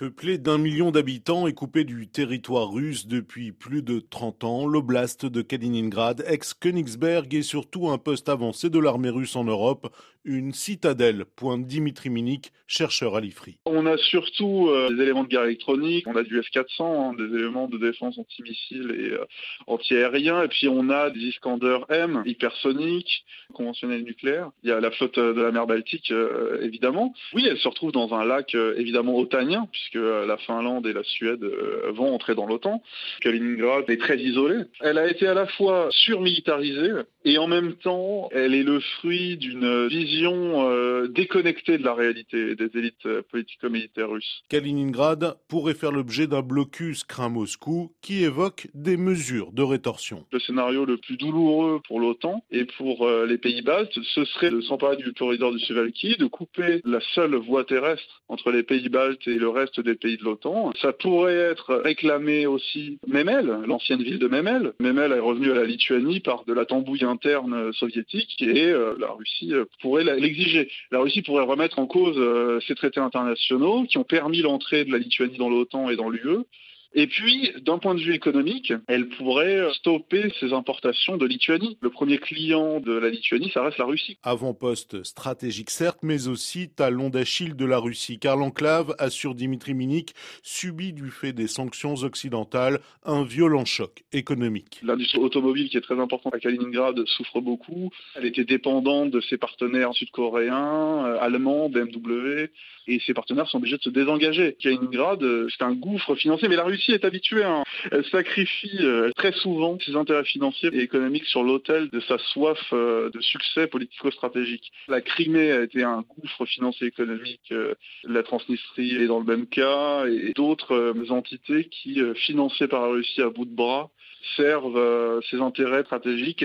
Peuplé d'un million d'habitants et coupé du territoire russe depuis plus de 30 ans, l'oblast de Kaliningrad, ex-Königsberg, est surtout un poste avancé de l'armée russe en Europe, une citadelle, pointe Dimitri Minik, chercheur à l'IFRI. On a surtout euh, des éléments de guerre électronique, on a du F-400, hein, des éléments de défense anti-missiles et euh, anti-aérien, et puis on a des Iskander M, hypersoniques, conventionnels nucléaires. Il y a la flotte de la mer Baltique, euh, évidemment. Oui, elle se retrouve dans un lac évidemment otanien, que euh, la Finlande et la Suède euh, vont entrer dans l'OTAN. Kaliningrad est très isolée. Elle a été à la fois surmilitarisée et en même temps, elle est le fruit d'une vision euh, déconnectée de la réalité des élites politico-militaires russes. Kaliningrad pourrait faire l'objet d'un blocus craint Moscou qui évoque des mesures de rétorsion. Le scénario le plus douloureux pour l'OTAN et pour les pays baltes, ce serait de s'emparer du corridor du Suvalki, de couper la seule voie terrestre entre les pays baltes et le reste des pays de l'OTAN. Ça pourrait être réclamé aussi Memel, l'ancienne ville de Memel. Memel est revenue à la Lituanie par de la tambouille interne soviétique et euh, la Russie euh, pourrait l'exiger. La Russie pourrait remettre en cause euh, ces traités internationaux qui ont permis l'entrée de la Lituanie dans l'OTAN et dans l'UE et puis, d'un point de vue économique, elle pourrait stopper ses importations de Lituanie. Le premier client de la Lituanie, ça reste la Russie. Avant-poste stratégique certes, mais aussi talon d'Achille de la Russie, car l'enclave, assure Dimitri Minik, subit du fait des sanctions occidentales un violent choc économique. L'industrie automobile, qui est très importante à Kaliningrad, souffre beaucoup. Elle était dépendante de ses partenaires sud-coréens, euh, allemands, BMW, et ses partenaires sont obligés de se désengager. Kaliningrad, euh, c'est un gouffre financier, mais la Russie Russie est habituée. Hein. Elle sacrifie euh, très souvent ses intérêts financiers et économiques sur l'autel de sa soif euh, de succès politico-stratégique. La Crimée a été un gouffre financier économique. Euh, la Transnistrie est dans le même cas et d'autres entités qui, financées par la Russie à bout de bras, servent ses intérêts stratégiques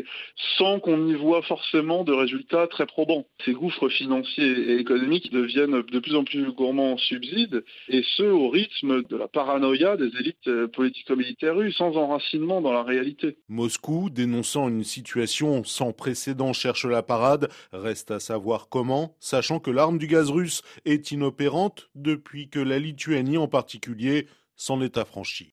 sans qu'on y voit forcément de résultats très probants. Ces gouffres financiers et économiques deviennent de plus en plus gourmands en subsides, et ce au rythme de la paranoïa des euh, politico-militaires russes, sans enracinement dans la réalité. Moscou, dénonçant une situation sans précédent, cherche la parade. Reste à savoir comment, sachant que l'arme du gaz russe est inopérante depuis que la Lituanie en particulier s'en est affranchie.